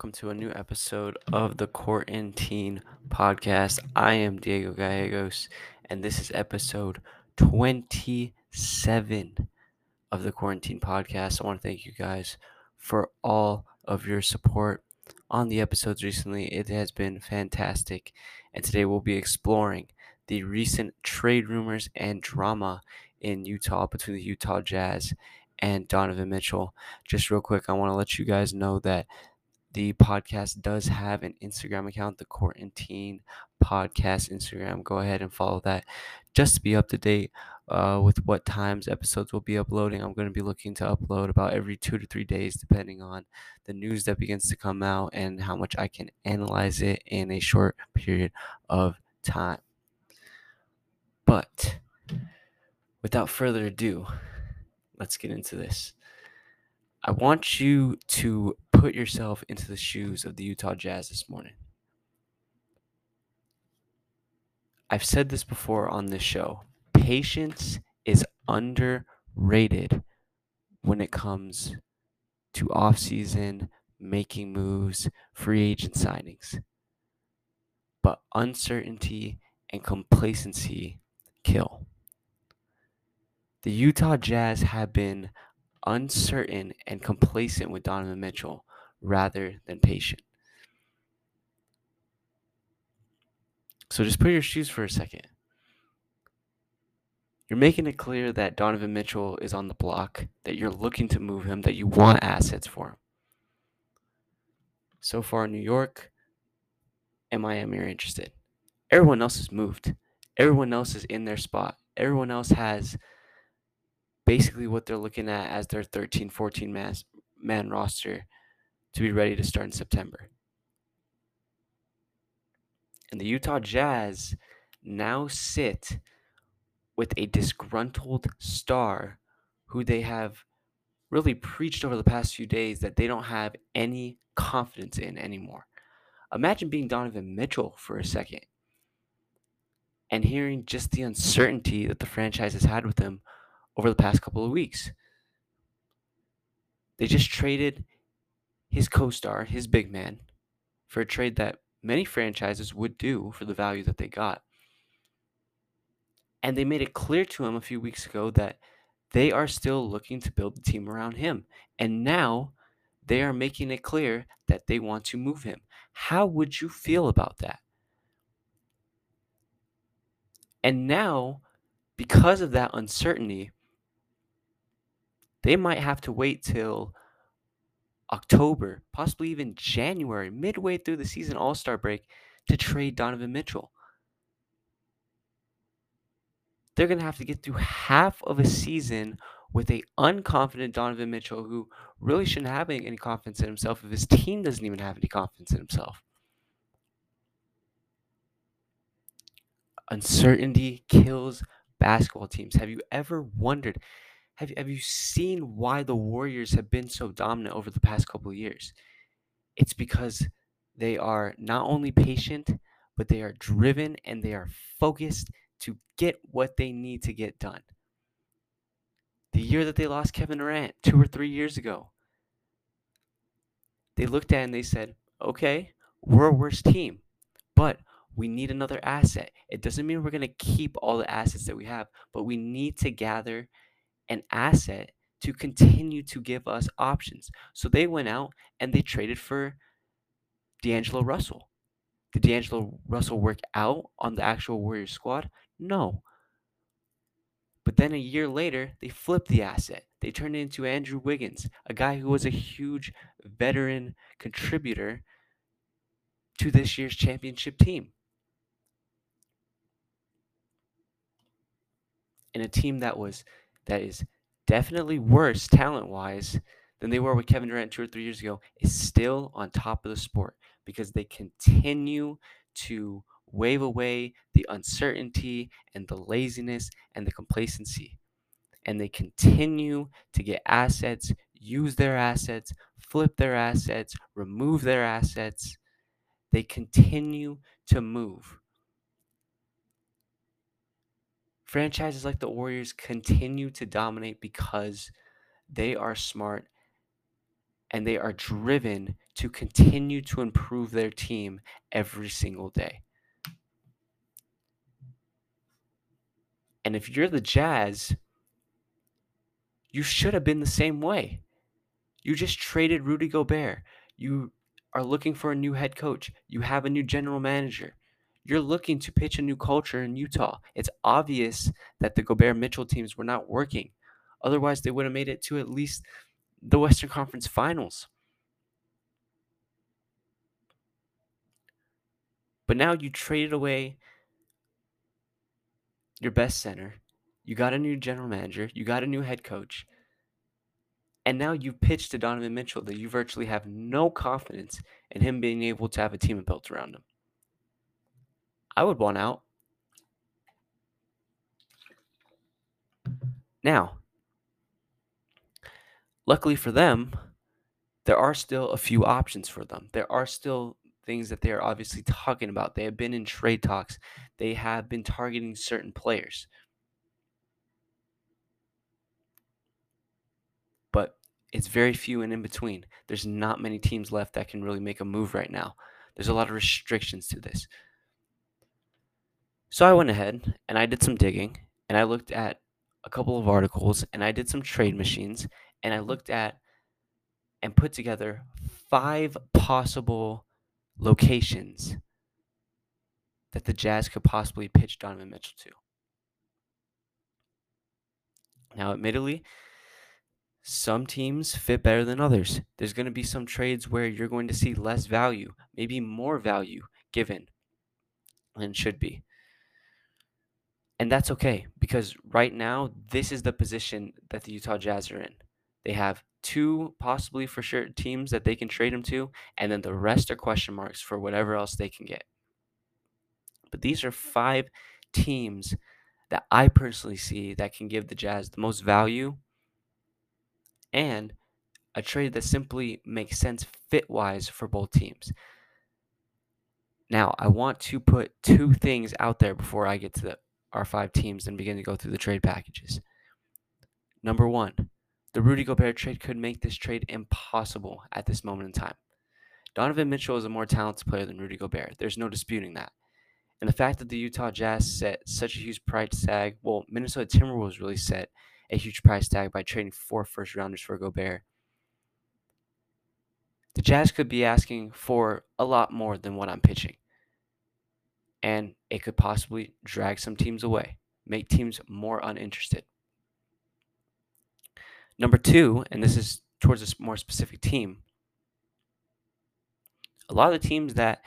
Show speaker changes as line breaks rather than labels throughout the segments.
Welcome to a new episode of the Quarantine Podcast. I am Diego Gallegos, and this is episode 27 of the Quarantine Podcast. I want to thank you guys for all of your support on the episodes recently. It has been fantastic, and today we'll be exploring the recent trade rumors and drama in Utah between the Utah Jazz and Donovan Mitchell. Just real quick, I want to let you guys know that the podcast does have an Instagram account, the Quarantine Podcast Instagram. Go ahead and follow that just to be up to date uh, with what times episodes will be uploading. I'm going to be looking to upload about every two to three days, depending on the news that begins to come out and how much I can analyze it in a short period of time. But without further ado, let's get into this. I want you to put yourself into the shoes of the Utah Jazz this morning. I've said this before on this show. Patience is underrated when it comes to offseason, making moves, free agent signings. But uncertainty and complacency kill. The Utah Jazz have been uncertain and complacent with Donovan Mitchell rather than patient. So just put your shoes for a second. You're making it clear that Donovan Mitchell is on the block, that you're looking to move him, that you want assets for him. So far, New York and Miami are interested. Everyone else has moved. Everyone else is in their spot. Everyone else has basically what they're looking at as their 13, 14 man, man roster to be ready to start in September. And the Utah Jazz now sit with a disgruntled star who they have really preached over the past few days that they don't have any confidence in anymore. Imagine being Donovan Mitchell for a second and hearing just the uncertainty that the franchise has had with him over the past couple of weeks. They just traded his co star, his big man, for a trade that many franchises would do for the value that they got. And they made it clear to him a few weeks ago that they are still looking to build the team around him. And now they are making it clear that they want to move him. How would you feel about that? And now, because of that uncertainty, they might have to wait till October, possibly even January, midway through the season All Star break, to trade Donovan Mitchell. They're going to have to get through half of a season with a unconfident Donovan Mitchell who really shouldn't have any confidence in himself if his team doesn't even have any confidence in himself. Uncertainty kills basketball teams. Have you ever wondered have, have you seen why the Warriors have been so dominant over the past couple of years? It's because they are not only patient, but they are driven and they are focused to get what they need to get done. The year that they lost Kevin Durant, two or three years ago, they looked at and they said, okay, we're a worse team, but we need another asset. It doesn't mean we're going to keep all the assets that we have, but we need to gather an asset to continue to give us options. So they went out and they traded for D'Angelo Russell. Did D'Angelo Russell work out on the actual Warriors squad? No. But then a year later, they flipped the asset. They turned it into Andrew Wiggins, a guy who was a huge veteran contributor to this year's championship team. And a team that was that is definitely worse talent wise than they were with Kevin Durant two or three years ago is still on top of the sport because they continue to wave away the uncertainty and the laziness and the complacency. And they continue to get assets, use their assets, flip their assets, remove their assets. They continue to move. Franchises like the Warriors continue to dominate because they are smart and they are driven to continue to improve their team every single day. And if you're the Jazz, you should have been the same way. You just traded Rudy Gobert. You are looking for a new head coach. You have a new general manager. You're looking to pitch a new culture in Utah. It's obvious that the Gobert Mitchell teams were not working. Otherwise, they would have made it to at least the Western Conference Finals. But now you traded away your best center. You got a new general manager. You got a new head coach. And now you pitch to Donovan Mitchell that you virtually have no confidence in him being able to have a team built around him. I would want out. Now, luckily for them, there are still a few options for them. There are still things that they are obviously talking about. They have been in trade talks, they have been targeting certain players. But it's very few and in between. There's not many teams left that can really make a move right now. There's a lot of restrictions to this. So I went ahead and I did some digging and I looked at a couple of articles and I did some trade machines and I looked at and put together five possible locations that the Jazz could possibly pitch Donovan Mitchell to. Now, admittedly, some teams fit better than others. There's going to be some trades where you're going to see less value, maybe more value given than should be. And that's okay because right now, this is the position that the Utah Jazz are in. They have two possibly for sure teams that they can trade him to, and then the rest are question marks for whatever else they can get. But these are five teams that I personally see that can give the Jazz the most value and a trade that simply makes sense fit wise for both teams. Now, I want to put two things out there before I get to the, our five teams and begin to go through the trade packages. Number one, the Rudy Gobert trade could make this trade impossible at this moment in time. Donovan Mitchell is a more talented player than Rudy Gobert. There's no disputing that. And the fact that the Utah Jazz set such a huge price tag, well, Minnesota Timberwolves really set a huge price tag by trading four first rounders for Gobert. The Jazz could be asking for a lot more than what I'm pitching. And it could possibly drag some teams away, make teams more uninterested. Number two, and this is towards a more specific team, a lot of the teams that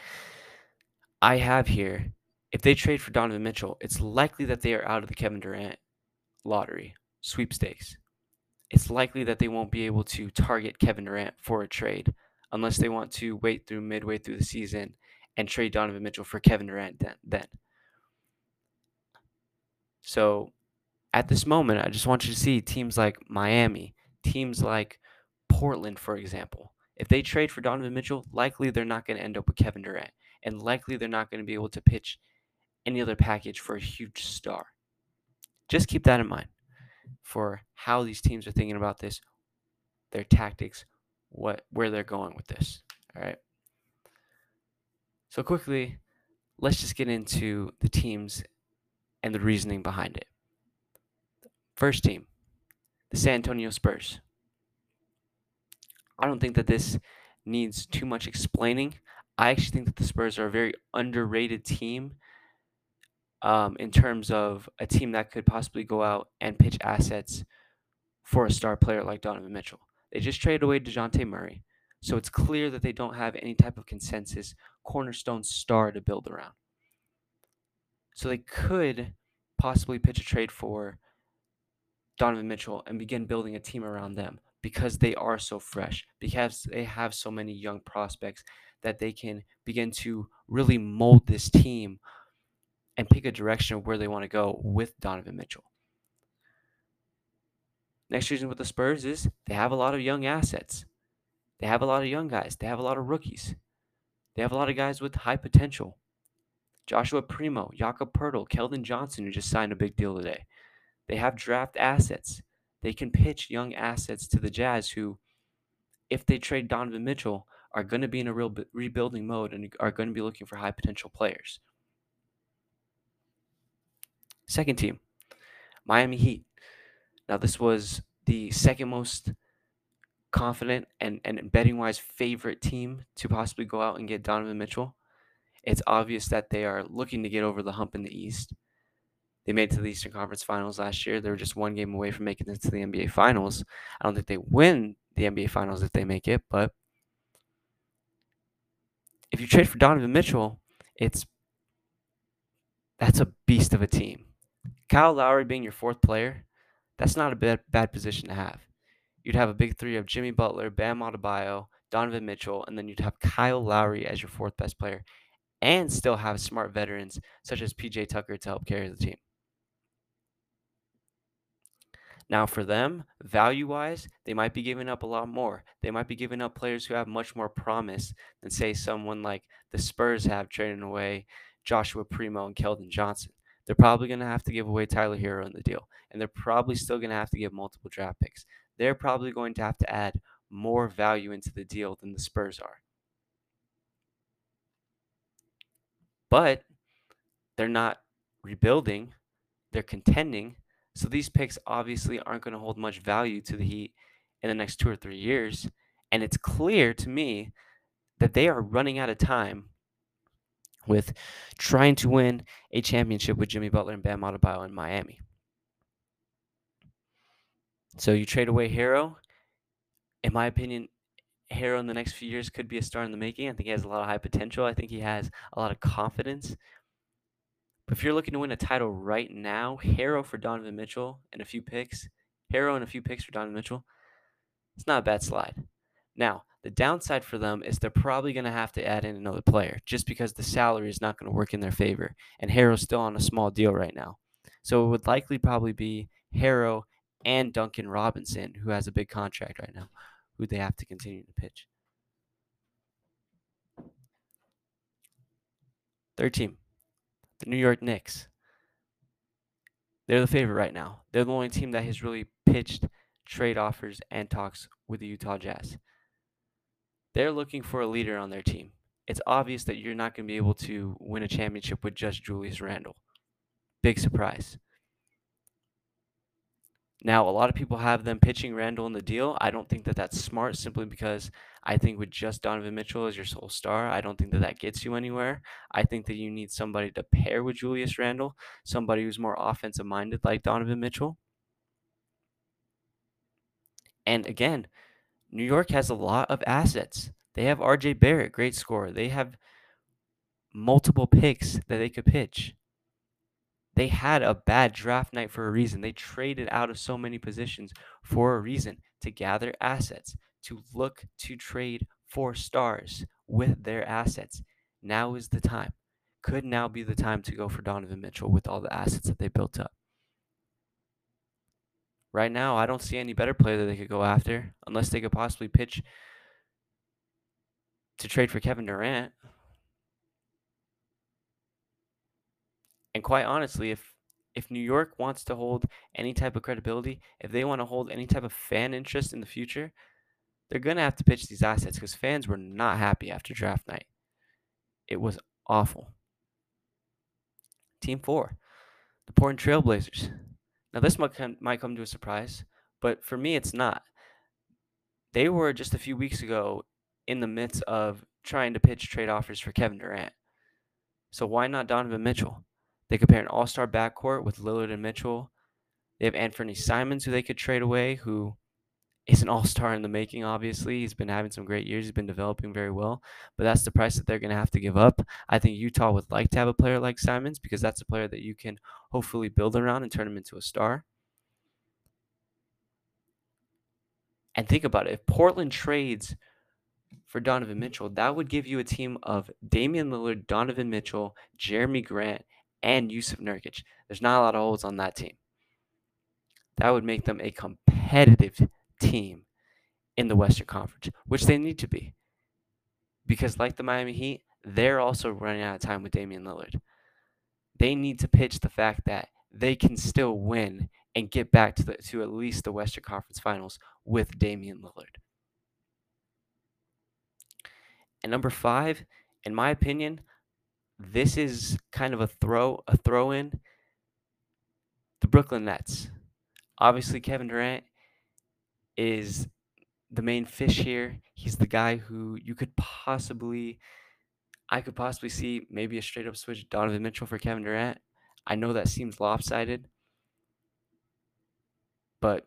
I have here, if they trade for Donovan Mitchell, it's likely that they are out of the Kevin Durant lottery sweepstakes. It's likely that they won't be able to target Kevin Durant for a trade unless they want to wait through midway through the season and trade Donovan Mitchell for Kevin Durant then. then. So at this moment, I just want you to see teams like Miami, teams like Portland, for example. If they trade for Donovan Mitchell, likely they're not going to end up with Kevin Durant, and likely they're not going to be able to pitch any other package for a huge star. Just keep that in mind for how these teams are thinking about this, their tactics, what where they're going with this. All right. So quickly, let's just get into the teams and the reasoning behind it. First team, the San Antonio Spurs. I don't think that this needs too much explaining. I actually think that the Spurs are a very underrated team um, in terms of a team that could possibly go out and pitch assets for a star player like Donovan Mitchell. They just traded away Dejounte Murray, so it's clear that they don't have any type of consensus cornerstone star to build around. So they could possibly pitch a trade for Donovan Mitchell and begin building a team around them because they are so fresh, because they have so many young prospects that they can begin to really mold this team and pick a direction of where they want to go with Donovan Mitchell. Next reason with the Spurs is they have a lot of young assets. They have a lot of young guys. They have a lot of rookies. They have a lot of guys with high potential. Joshua Primo, Jakob Poeltl, Keldon Johnson, who just signed a big deal today. They have draft assets. They can pitch young assets to the Jazz who, if they trade Donovan Mitchell, are going to be in a real rebuilding mode and are going to be looking for high potential players. Second team, Miami Heat. Now, this was the second most confident and, and betting wise favorite team to possibly go out and get Donovan Mitchell. It's obvious that they are looking to get over the hump in the East. They made to the Eastern Conference Finals last year. They were just one game away from making it to the NBA Finals. I don't think they win the NBA Finals if they make it, but if you trade for Donovan Mitchell, it's that's a beast of a team. Kyle Lowry being your fourth player, that's not a bad, bad position to have. You'd have a big three of Jimmy Butler, Bam Adebayo, Donovan Mitchell, and then you'd have Kyle Lowry as your fourth best player, and still have smart veterans such as PJ Tucker to help carry the team. Now, for them, value wise, they might be giving up a lot more. They might be giving up players who have much more promise than, say, someone like the Spurs have trading away Joshua Primo and Keldon Johnson. They're probably going to have to give away Tyler Herro in the deal, and they're probably still going to have to give multiple draft picks. They're probably going to have to add more value into the deal than the Spurs are. But they're not rebuilding, they're contending. So these picks obviously aren't going to hold much value to the Heat in the next two or three years. And it's clear to me that they are running out of time with trying to win a championship with Jimmy Butler and Bam Adebayo in Miami. So you trade away Herro. In my opinion, Herro in the next few years could be a star in the making. I think he has a lot of high potential. I think he has a lot of confidence. But if you're looking to win a title right now, Herro for Donovan Mitchell and a few picks, Herro and a few picks for Donovan Mitchell, it's not a bad slide. Now, the downside for them is they're probably going to have to add in another player just because the salary is not going to work in their favor. And Herro's still on a small deal right now. So it would likely probably be Herro and Duncan Robinson, who has a big contract right now, who they have to continue to pitch. Third team, the New York Knicks. They're the favorite right now. They're the only team that has really pitched trade offers and talks with the Utah Jazz. They're looking for a leader on their team. It's obvious that you're not going to be able to win a championship with just Julius Randle. Big surprise. Now, a lot of people have them pitching Randle in the deal. I don't think that that's smart simply because I think with just Donovan Mitchell as your sole star, I don't think that that gets you anywhere. I think that you need somebody to pair with Julius Randle, somebody who's more offensive minded like Donovan Mitchell. And again, New York has a lot of assets. They have RJ Barrett, great scorer. They have multiple picks that they could pitch. They had a bad draft night for a reason. They traded out of so many positions for a reason to gather assets, to look to trade for stars with their assets. Now is the time. Could now be the time to go for Donovan Mitchell with all the assets that they built up right now, I don't see any better player that they could go after unless they could possibly pitch to trade for Kevin Durant. And quite honestly, if if New York wants to hold any type of credibility, if they want to hold any type of fan interest in the future, they're going to have to pitch these assets because fans were not happy after draft night. It was awful. Team four, the Portland Trailblazers. Now, this might come, might come to a surprise, but for me, it's not. They were just a few weeks ago in the midst of trying to pitch trade offers for Kevin Durant. So why not Donovan Mitchell? They could pair an all star backcourt with Lillard and Mitchell. They have Anthony Simons, who they could trade away, who is an all star in the making, obviously. He's been having some great years. He's been developing very well, but that's the price that they're going to have to give up. I think Utah would like to have a player like Simons because that's a player that you can hopefully build around and turn him into a star. And think about it if Portland trades for Donovan Mitchell, that would give you a team of Damian Lillard, Donovan Mitchell, Jerami Grant, and Jusuf Nurkic. There's not a lot of holes on that team. That would make them a competitive team in the Western Conference, which they need to be. Because, like the Miami Heat, they're also running out of time with Damian Lillard. They need to pitch the fact that they can still win and get back to the to at least the Western Conference Finals with Damian Lillard. And number five, in my opinion, this is kind of a throw a throw in. The Brooklyn Nets. Obviously, Kevin Durant is the main fish here. He's the guy who you could possibly, I could possibly see maybe a straight up switch Donovan Mitchell for Kevin Durant. I know that seems lopsided, but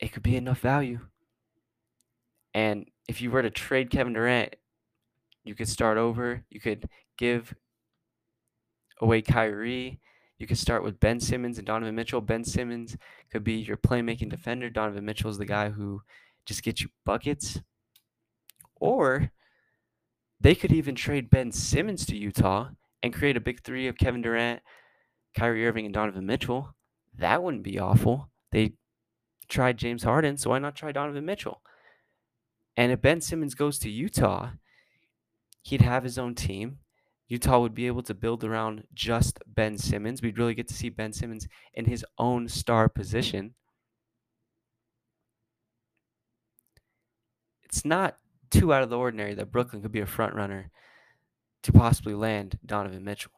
it could be enough value. And if you were to trade Kevin Durant, you could start over. You could give away Kyrie. You could start with Ben Simmons and Donovan Mitchell. Ben Simmons could be your playmaking defender. Donovan Mitchell is the guy who just gets you buckets. Or they could even trade Ben Simmons to Utah and create a big three of Kevin Durant, Kyrie Irving, and Donovan Mitchell. That wouldn't be awful. They tried James Harden, so why not try Donovan Mitchell? And if Ben Simmons goes to Utah, he'd have his own team. Utah would be able to build around just Ben Simmons. We'd really get to see Ben Simmons in his own star position. It's not too out of the ordinary that Brooklyn could be a front runner to possibly land Donovan Mitchell.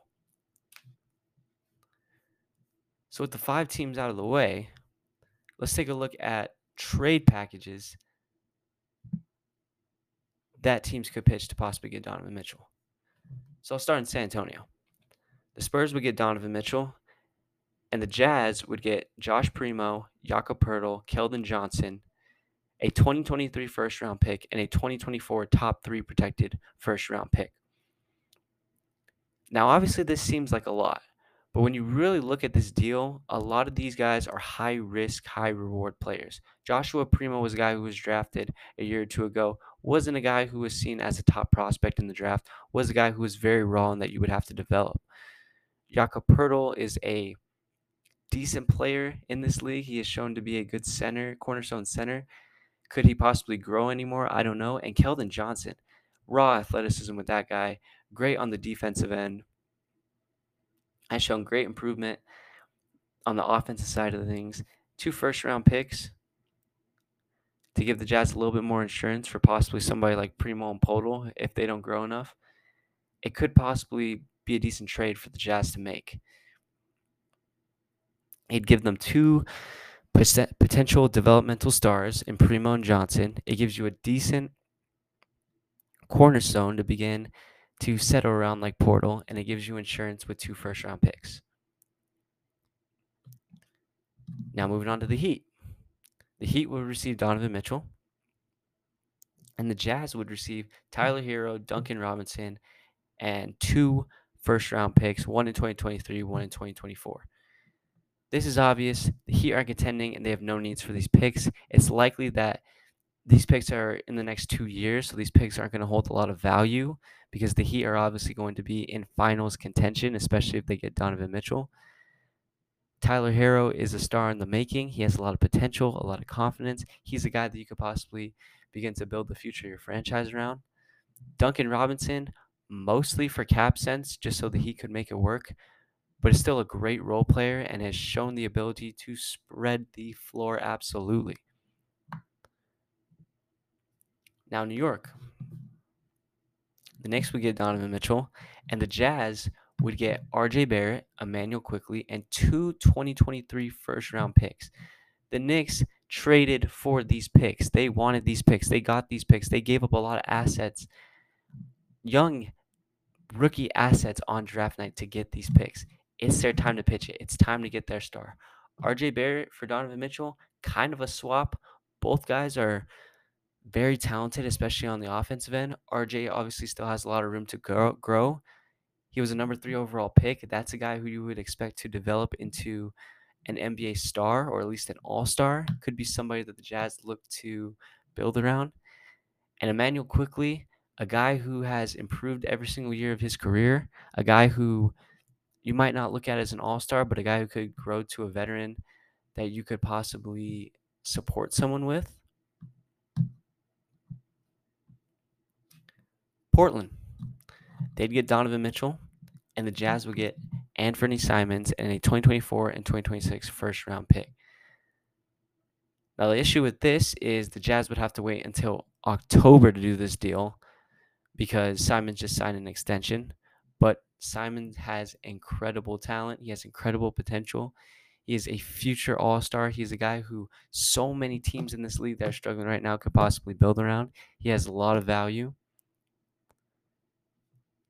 So, with the five teams out of the way, let's take a look at trade packages that teams could pitch to possibly get Donovan Mitchell. So I'll start in San Antonio. The Spurs would get Donovan Mitchell, and the Jazz would get Josh Primo, Jakob Poeltl, Keldon Johnson, a 2023 first round pick, and a 2024 top three protected first round pick. Now, obviously, this seems like a lot, but when you really look at this deal, a lot of these guys are high risk, high reward players. Joshua Primo was a guy who was drafted a year or two ago, wasn't a guy who was seen as a top prospect in the draft, was a guy who was very raw and that you would have to develop. Jakob Poeltl is a decent player in this league. He is shown to be a good center, cornerstone center. Could he possibly grow anymore? I don't know. And Keldon Johnson, raw athleticism with that guy, great on the defensive end, has shown great improvement on the offensive side of things. Two first round picks to give the Jazz a little bit more insurance for possibly somebody like Primo and Poeltl if they don't grow enough. It could possibly be a decent trade for the Jazz to make. It'd give them two potential developmental stars in Primo and Johnson. It gives you a decent cornerstone to begin to settle around like Poeltl, and it gives you insurance with two first round picks. Now, moving on to the Heat. The Heat would receive Donovan Mitchell, and the Jazz would receive Tyler Herro, Duncan Robinson, and two first round picks, one in 2023, one in 2024. This is obvious. The Heat are contending and they have no needs for these picks. It's likely that these picks are in the next two years, so these picks aren't going to hold a lot of value because the Heat are obviously going to be in finals contention, especially if they get Donovan Mitchell. Tyler Herro is a star in the making. He has a lot of potential, a lot of confidence. He's a guy that you could possibly begin to build the future of your franchise around. Duncan Robinson, mostly for cap sense, just so that he could make it work, but is still a great role player and has shown the ability to spread the floor absolutely. Now, New York. The Knicks would get Donovan Mitchell, and the Jazz would get RJ Barrett, Immanuel Quickley, and two 2023 first round picks. The Knicks traded for these picks. They wanted these picks. They got these picks. They gave up a lot of assets, young rookie assets on draft night to get these picks. It's their time to pitch it. It's time to get their star. RJ Barrett for Donovan Mitchell, kind of a swap. Both guys are very talented, especially on the offensive end. RJ obviously still has a lot of room to grow. grow. He was a number three overall pick. That's a guy who you would expect to develop into an NBA star or at least an all star. Could be somebody that the Jazz look to build around. And Immanuel Quickley, a guy who has improved every single year of his career, a guy who you might not look at as an all star, but a guy who could grow to a veteran that you could possibly support someone with. Portland. They'd get Donovan Mitchell, and the Jazz would get Anfernee Simons and a 2024 and 2026 first round pick. Now, the issue with this is the Jazz would have to wait until October to do this deal because Simon just signed an extension. But Simon has incredible talent. He has incredible potential. He is a future all star. He's a guy who so many teams in this league that are struggling right now could possibly build around. He has a lot of value.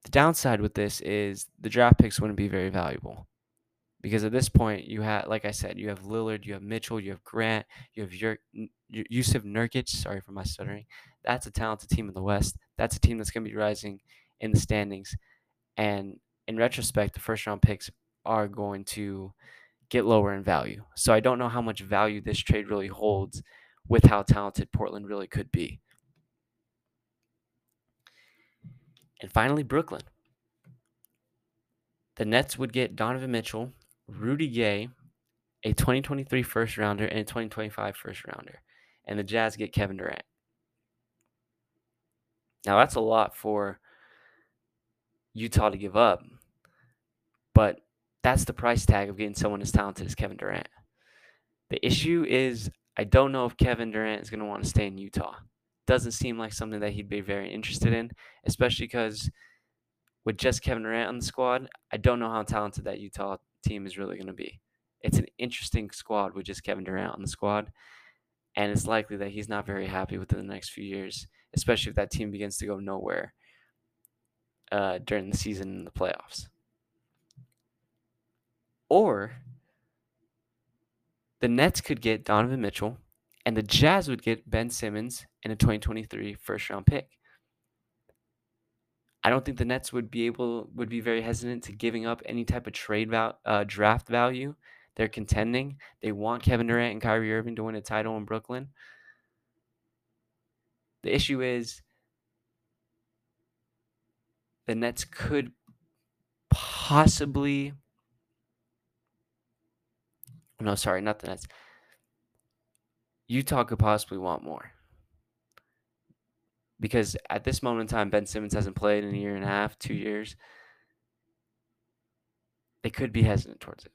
The downside with this is the draft picks wouldn't be very valuable because at this point you have, like I said, you have Lillard, you have Mitchell, you have Grant, you have Yur- Jusuf Nurkic. Sorry for my stuttering. That's a talented team in the West. That's a team that's going to be rising in the standings. And in retrospect, the first round picks are going to get lower in value. So I don't know how much value this trade really holds with how talented Portland really could be. And finally, Brooklyn. The Nets would get Donovan Mitchell, Rudy Gay, a 2023 first rounder, and a 2025 first rounder. And the Jazz get Kevin Durant. Now, that's a lot for Utah to give up, but that's the price tag of getting someone as talented as Kevin Durant. The issue is, I don't know if Kevin Durant is going to want to stay in Utah. Doesn't seem like something that he'd be very interested in, especially because with just Kevin Durant on the squad, I don't know how talented that Utah team is really going to be. It's an interesting squad with just Kevin Durant on the squad, and it's likely that he's not very happy within the next few years, especially if that team begins to go nowhere uh, during the season in the playoffs. Or the Nets could get Donovan Mitchell, and the Jazz would get Ben Simmons and a 2023 first round pick. I don't think the Nets would be able would be very hesitant to giving up any type of trade val, uh, draft value. They're contending. They want Kevin Durant and Kyrie Irving to win a title in Brooklyn. The issue is the Nets could possibly no, sorry, not the Nets. Utah could possibly want more because at this moment in time, Ben Simmons hasn't played in a year and a half, two years. They could be hesitant towards it.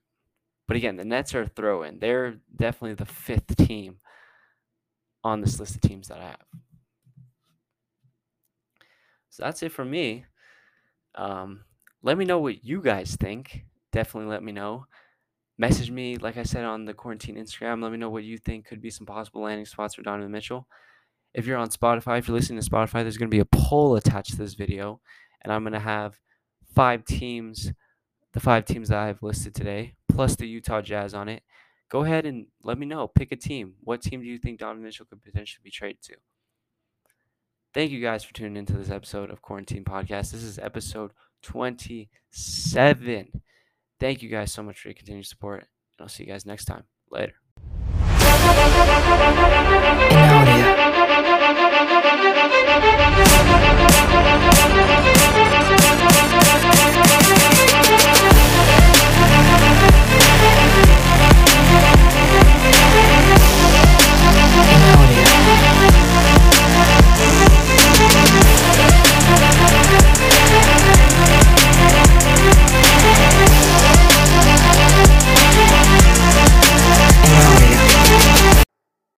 But again, the Nets are a throw in. They're definitely the fifth team on this list of teams that I have. So that's it for me. Um, let me know what you guys think. Definitely let me know. Message me, like I said, on the quarantine Instagram. Let me know what you think could be some possible landing spots for Donovan Mitchell if you're on Spotify, if you're listening to Spotify, there's going to be a poll attached to this video, and I'm going to have five teams, the five teams that I've listed today, plus the Utah Jazz on it. Go ahead and let me know. Pick a team. What team do you think Donovan Mitchell could potentially be traded to? Thank you guys for tuning into this episode of Quarantine Podcast. This is episode 27. Thank you guys so much for your continued support, and I'll see you guys next time. Later. Audio.